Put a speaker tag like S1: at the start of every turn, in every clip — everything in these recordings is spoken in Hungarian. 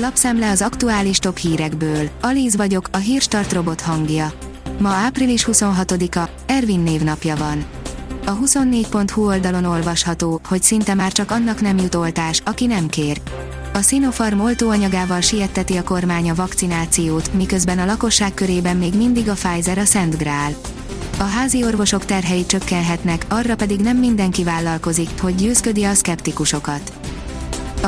S1: Lapszemle az aktuális top hírekből. Alíz vagyok, a hírstart robot hangja. Ma április 26-a, Ervin névnapja van. A 24.hu oldalon olvasható, hogy szinte már csak annak nem jut oltás, aki nem kér. A Sinopharm oltóanyagával sietteti a kormány a vakcinációt, miközben a lakosság körében még mindig a Pfizer a Szent Grál. A házi orvosok terhei csökkenhetnek, arra pedig nem mindenki vállalkozik, hogy győzködi a szkeptikusokat.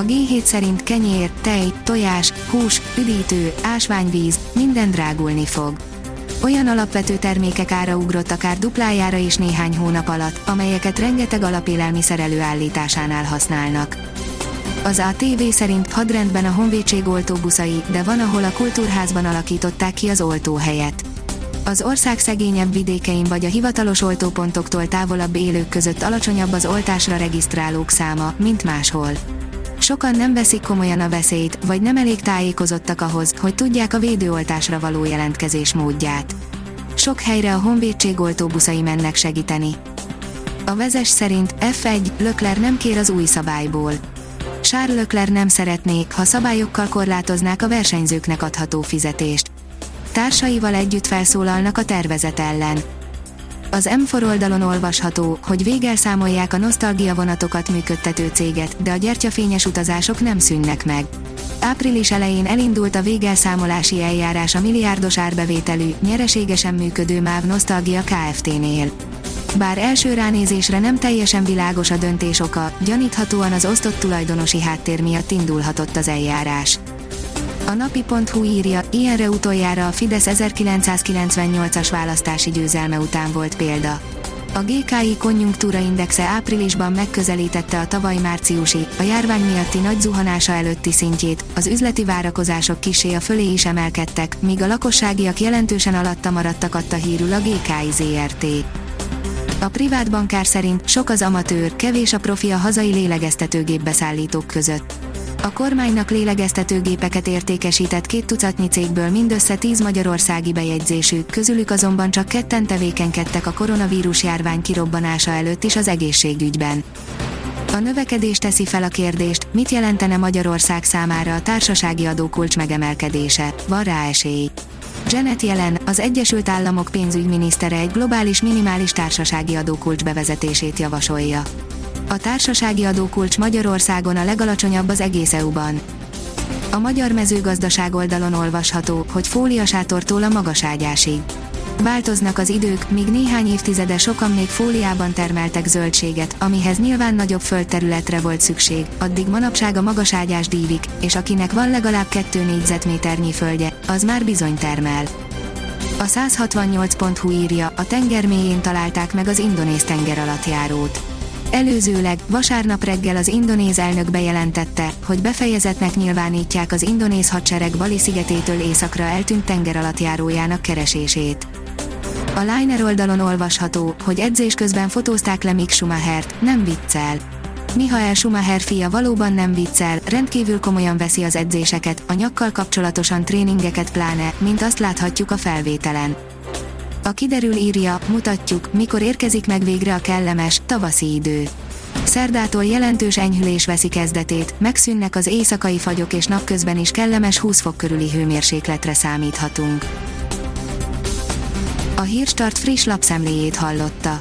S1: A G7 szerint kenyér, tej, tojás, hús, üdítő, ásványvíz, minden drágulni fog. Olyan alapvető termékek ára ugrott akár duplájára is néhány hónap alatt, amelyeket rengeteg alapélelmiszer előállításánál használnak. Az ATV szerint hadrendben a honvédség oltóbuszai, de van ahol a kultúrházban alakították ki az oltóhelyet. Az ország szegényebb vidékein vagy a hivatalos oltópontoktól távolabb élők között alacsonyabb az oltásra regisztrálók száma, mint máshol. Sokan nem veszik komolyan a veszélyt, vagy nem elég tájékozottak ahhoz, hogy tudják a védőoltásra való jelentkezés módját. Sok helyre a honvédség oltóbuszai mennek segíteni. A vezes szerint F1 Lökler nem kér az új szabályból. Charles Leclerc nem szeretné, ha szabályokkal korlátoznák a versenyzőknek adható fizetést. Társaival együtt felszólalnak a tervezet ellen. Az M4 oldalon olvasható, hogy végelszámolják a nosztalgia vonatokat működtető céget, de a gyertyafényes utazások nem szűnnek meg. Április elején elindult a végelszámolási eljárás a milliárdos árbevételű, nyereségesen működő MÁV Nosztalgia Kft-nél. Bár első ránézésre nem teljesen világos a döntés oka, gyaníthatóan az osztott tulajdonosi háttér miatt indulhatott az eljárás. A napi.hu írja, ilyenre utoljára a Fidesz 1998-as választási győzelme után volt példa. A GKI konjunktúraindexe áprilisban megközelítette a tavaly márciusi, a járvány miatti nagy zuhanása előtti szintjét, az üzleti várakozások kisé a fölé is emelkedtek, míg a lakosságiak jelentősen alatta maradtak adta hírül a GKI ZRT. A privát bankár szerint sok az amatőr, kevés a profi a hazai lélegeztetőgép beszállítók között. A kormánynak lélegeztetőgépeket értékesített két tucatnyi cégből mindössze 10 magyarországi bejegyzésű, közülük azonban csak ketten tevékenykedtek a koronavírus járvány kirobbanása előtt is az egészségügyben. A növekedés teszi fel a kérdést, mit jelentene Magyarország számára a társasági adókulcs megemelkedése, van rá esély. Janet Yellen, az Egyesült Államok pénzügyminisztere egy globális minimális társasági adókulcs bevezetését javasolja. A társasági adókulcs Magyarországon a legalacsonyabb az egész EU-ban. A magyar mezőgazdaság oldalon olvasható, hogy fóliasátortól a magaságyásig. Változnak az idők, míg néhány évtizede sokan még fóliában termeltek zöldséget, amihez nyilván nagyobb földterületre volt szükség, addig manapság a magaságyás dívik, és akinek van legalább 2 négyzetméternyi földje, az már bizony termel. A 168.hu írja, a tenger mélyén találták meg az indonéz tenger alattjárót. Előzőleg, vasárnap reggel az indonéz elnök bejelentette, hogy befejezetnek nyilvánítják az indonéz hadsereg Bali szigetétől északra eltűnt tengeralattjárójának keresését. A Liner oldalon olvasható, hogy edzés közben fotózták le Mick Schumachert, nem viccel. Michael Schumacher fia valóban nem viccel, rendkívül komolyan veszi az edzéseket, a nyakkal kapcsolatosan tréningeket pláne, mint azt láthatjuk a felvételen. A kiderül írja, mutatjuk, mikor érkezik meg végre a kellemes, tavaszi idő. Szerdától jelentős enyhülés veszi kezdetét, megszűnnek az éjszakai fagyok és napközben is kellemes 20 fok körüli hőmérsékletre számíthatunk. A Hírstart friss lapszemléjét hallotta.